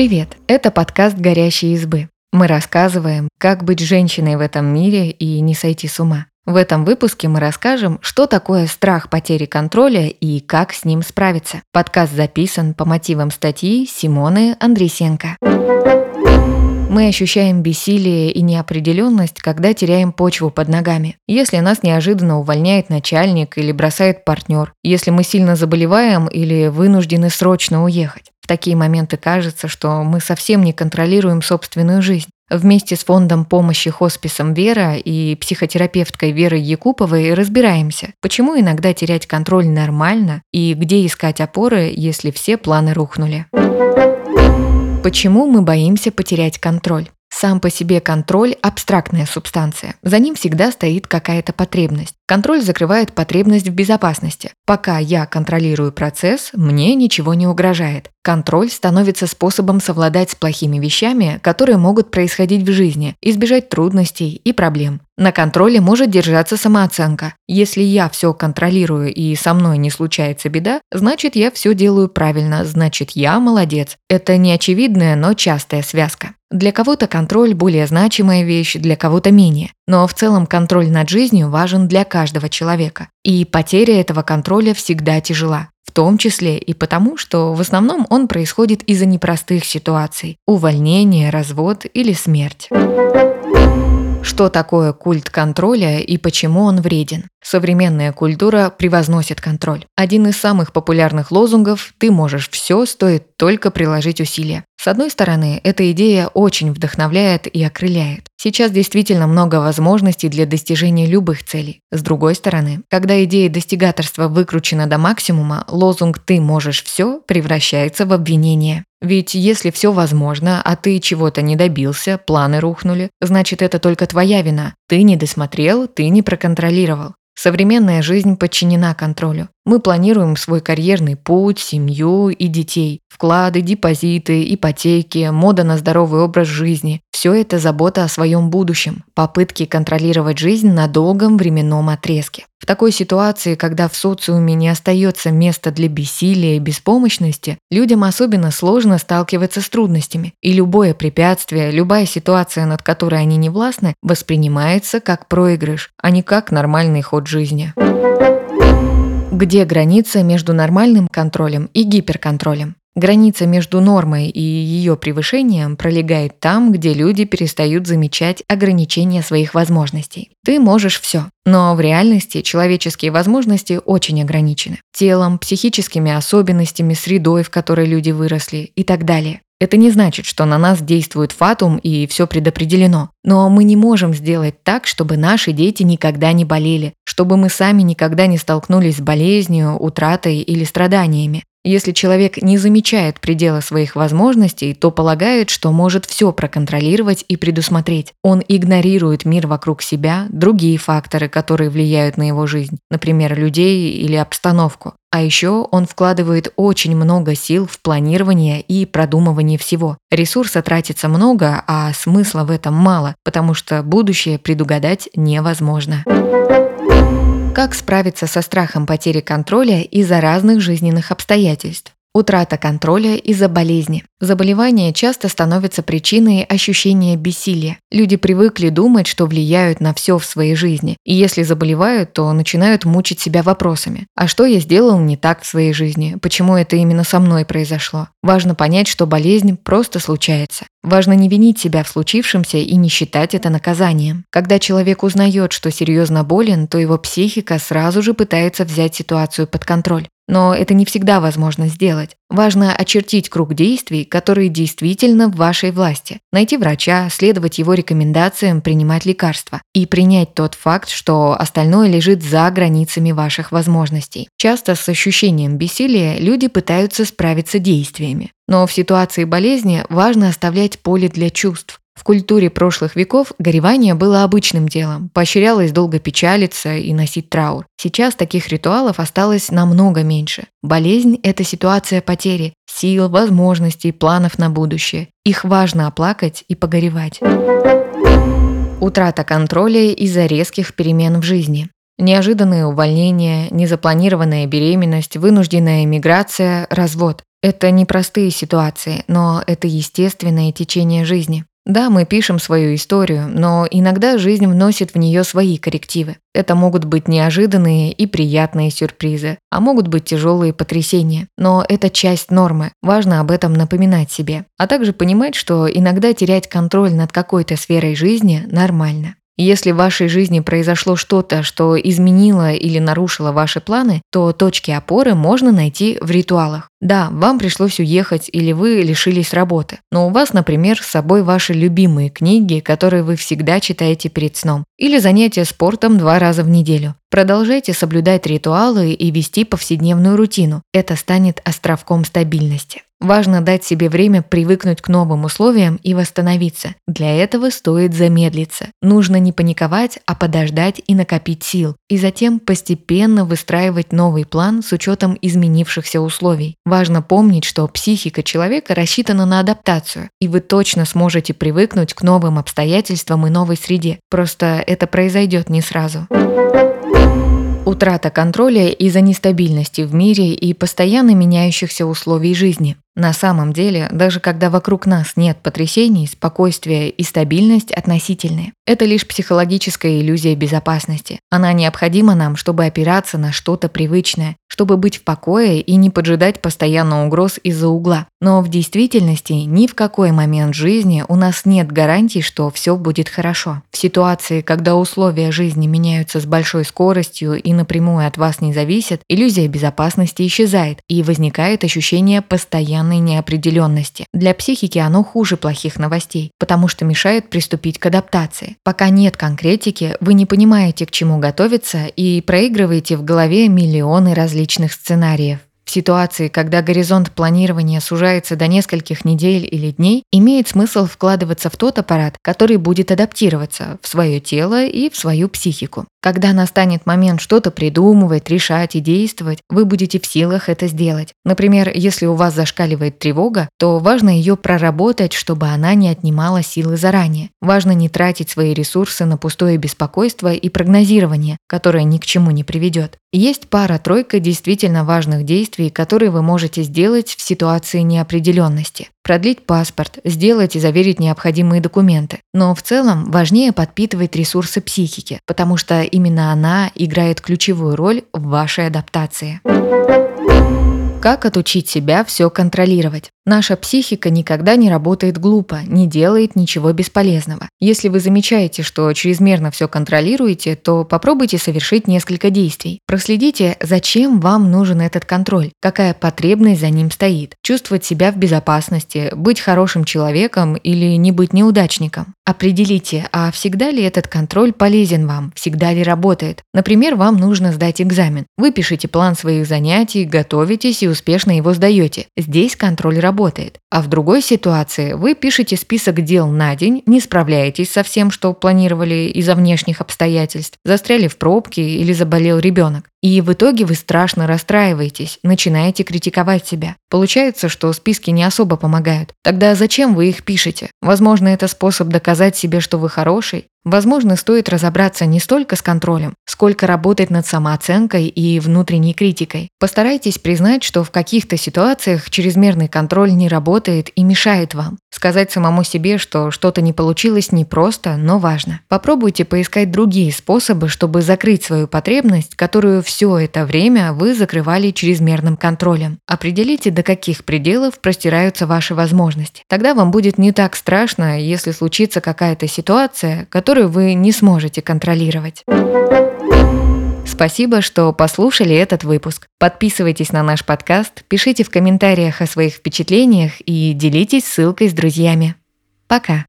Привет! Это подкаст «Горящие избы». Мы рассказываем, как быть женщиной в этом мире и не сойти с ума. В этом выпуске мы расскажем, что такое страх потери контроля и как с ним справиться. Подкаст записан по мотивам статьи Симоны Андресенко. Мы ощущаем бессилие и неопределенность, когда теряем почву под ногами. Если нас неожиданно увольняет начальник или бросает партнер, если мы сильно заболеваем или вынуждены срочно уехать. В такие моменты кажется, что мы совсем не контролируем собственную жизнь. Вместе с фондом помощи хосписом Вера и психотерапевткой Верой Якуповой разбираемся, почему иногда терять контроль нормально и где искать опоры, если все планы рухнули. Почему мы боимся потерять контроль? Сам по себе контроль – абстрактная субстанция. За ним всегда стоит какая-то потребность. Контроль закрывает потребность в безопасности. Пока я контролирую процесс, мне ничего не угрожает. Контроль становится способом совладать с плохими вещами, которые могут происходить в жизни, избежать трудностей и проблем. На контроле может держаться самооценка. Если я все контролирую и со мной не случается беда, значит я все делаю правильно, значит я молодец. Это не очевидная, но частая связка. Для кого-то контроль – более значимая вещь, для кого-то менее. Но в целом контроль над жизнью важен для каждого человека. И потеря этого контроля всегда тяжела. В том числе и потому, что в основном он происходит из-за непростых ситуаций – увольнение, развод или смерть. Что такое культ контроля и почему он вреден? Современная культура превозносит контроль. Один из самых популярных лозунгов «ты можешь все, стоит только приложить усилия». С одной стороны, эта идея очень вдохновляет и окрыляет. Сейчас действительно много возможностей для достижения любых целей. С другой стороны, когда идея достигаторства выкручена до максимума, лозунг «ты можешь все» превращается в обвинение. Ведь если все возможно, а ты чего-то не добился, планы рухнули, значит это только твоя вина. Ты не досмотрел, ты не проконтролировал. Современная жизнь подчинена контролю. Мы планируем свой карьерный путь, семью и детей, вклады, депозиты, ипотеки, мода на здоровый образ жизни. Все это забота о своем будущем, попытки контролировать жизнь на долгом временном отрезке. В такой ситуации, когда в социуме не остается места для бессилия и беспомощности, людям особенно сложно сталкиваться с трудностями, и любое препятствие, любая ситуация, над которой они не властны, воспринимается как проигрыш, а не как нормальный ход жизни. Где граница между нормальным контролем и гиперконтролем? Граница между нормой и ее превышением пролегает там, где люди перестают замечать ограничения своих возможностей. Ты можешь все, но в реальности человеческие возможности очень ограничены. Телом, психическими особенностями, средой, в которой люди выросли и так далее. Это не значит, что на нас действует фатум и все предопределено. Но мы не можем сделать так, чтобы наши дети никогда не болели, чтобы мы сами никогда не столкнулись с болезнью, утратой или страданиями. Если человек не замечает предела своих возможностей, то полагает, что может все проконтролировать и предусмотреть. Он игнорирует мир вокруг себя, другие факторы, которые влияют на его жизнь, например, людей или обстановку. А еще он вкладывает очень много сил в планирование и продумывание всего. Ресурса тратится много, а смысла в этом мало, потому что будущее предугадать невозможно. Как справиться со страхом потери контроля из-за разных жизненных обстоятельств? Утрата контроля из-за болезни. Заболевание часто становится причиной ощущения бессилия. Люди привыкли думать, что влияют на все в своей жизни. И если заболевают, то начинают мучить себя вопросами. А что я сделал не так в своей жизни? Почему это именно со мной произошло? Важно понять, что болезнь просто случается. Важно не винить себя в случившемся и не считать это наказанием. Когда человек узнает, что серьезно болен, то его психика сразу же пытается взять ситуацию под контроль. Но это не всегда возможно сделать. Важно очертить круг действий, которые действительно в вашей власти. Найти врача, следовать его рекомендациям, принимать лекарства. И принять тот факт, что остальное лежит за границами ваших возможностей. Часто с ощущением бессилия люди пытаются справиться действиями. Но в ситуации болезни важно оставлять поле для чувств. В культуре прошлых веков горевание было обычным делом, поощрялось долго печалиться и носить траур. Сейчас таких ритуалов осталось намного меньше. Болезнь – это ситуация потери сил, возможностей, планов на будущее. Их важно оплакать и погоревать. Утрата контроля из-за резких перемен в жизни. Неожиданные увольнения, незапланированная беременность, вынужденная миграция, развод. Это непростые ситуации, но это естественное течение жизни. Да, мы пишем свою историю, но иногда жизнь вносит в нее свои коррективы. Это могут быть неожиданные и приятные сюрпризы, а могут быть тяжелые потрясения. Но это часть нормы, важно об этом напоминать себе. А также понимать, что иногда терять контроль над какой-то сферой жизни нормально. Если в вашей жизни произошло что-то, что изменило или нарушило ваши планы, то точки опоры можно найти в ритуалах. Да, вам пришлось уехать или вы лишились работы, но у вас, например, с собой ваши любимые книги, которые вы всегда читаете перед сном, или занятия спортом два раза в неделю. Продолжайте соблюдать ритуалы и вести повседневную рутину. Это станет островком стабильности. Важно дать себе время привыкнуть к новым условиям и восстановиться. Для этого стоит замедлиться. Нужно не паниковать, а подождать и накопить сил. И затем постепенно выстраивать новый план с учетом изменившихся условий. Важно помнить, что психика человека рассчитана на адаптацию, и вы точно сможете привыкнуть к новым обстоятельствам и новой среде. Просто это произойдет не сразу. Утрата контроля из-за нестабильности в мире и постоянно меняющихся условий жизни. На самом деле, даже когда вокруг нас нет потрясений, спокойствие и стабильность относительны. Это лишь психологическая иллюзия безопасности. Она необходима нам, чтобы опираться на что-то привычное, чтобы быть в покое и не поджидать постоянно угроз из-за угла. Но в действительности ни в какой момент жизни у нас нет гарантий, что все будет хорошо. В ситуации, когда условия жизни меняются с большой скоростью и напрямую от вас не зависят, иллюзия безопасности исчезает, и возникает ощущение постоянной неопределенности. Для психики оно хуже плохих новостей, потому что мешает приступить к адаптации. Пока нет конкретики, вы не понимаете, к чему готовиться, и проигрываете в голове миллионы различных сценариев. Ситуации, когда горизонт планирования сужается до нескольких недель или дней, имеет смысл вкладываться в тот аппарат, который будет адаптироваться в свое тело и в свою психику. Когда настанет момент что-то придумывать, решать и действовать, вы будете в силах это сделать. Например, если у вас зашкаливает тревога, то важно ее проработать, чтобы она не отнимала силы заранее. Важно не тратить свои ресурсы на пустое беспокойство и прогнозирование, которое ни к чему не приведет. Есть пара-тройка действительно важных действий, которые вы можете сделать в ситуации неопределенности продлить паспорт, сделать и заверить необходимые документы. Но в целом важнее подпитывать ресурсы психики, потому что именно она играет ключевую роль в вашей адаптации. Как отучить себя все контролировать? Наша психика никогда не работает глупо, не делает ничего бесполезного. Если вы замечаете, что чрезмерно все контролируете, то попробуйте совершить несколько действий. Проследите, зачем вам нужен этот контроль, какая потребность за ним стоит. Чувствовать себя в безопасности, быть хорошим человеком или не быть неудачником. Определите, а всегда ли этот контроль полезен вам, всегда ли работает. Например, вам нужно сдать экзамен. Вы пишете план своих занятий, готовитесь и успешно его сдаете. Здесь контроль работает. А в другой ситуации вы пишете список дел на день, не справляетесь со всем, что планировали из-за внешних обстоятельств, застряли в пробке или заболел ребенок. И в итоге вы страшно расстраиваетесь, начинаете критиковать себя. Получается, что списки не особо помогают. Тогда зачем вы их пишете? Возможно, это способ доказать себе, что вы хороший, Возможно, стоит разобраться не столько с контролем, сколько работать над самооценкой и внутренней критикой. Постарайтесь признать, что в каких-то ситуациях чрезмерный контроль не работает и мешает вам. Сказать самому себе, что что-то не получилось непросто, но важно. Попробуйте поискать другие способы, чтобы закрыть свою потребность, которую все это время вы закрывали чрезмерным контролем. Определите, до каких пределов простираются ваши возможности. Тогда вам будет не так страшно, если случится какая-то ситуация, которую вы не сможете контролировать. Спасибо, что послушали этот выпуск. Подписывайтесь на наш подкаст, пишите в комментариях о своих впечатлениях и делитесь ссылкой с друзьями. Пока!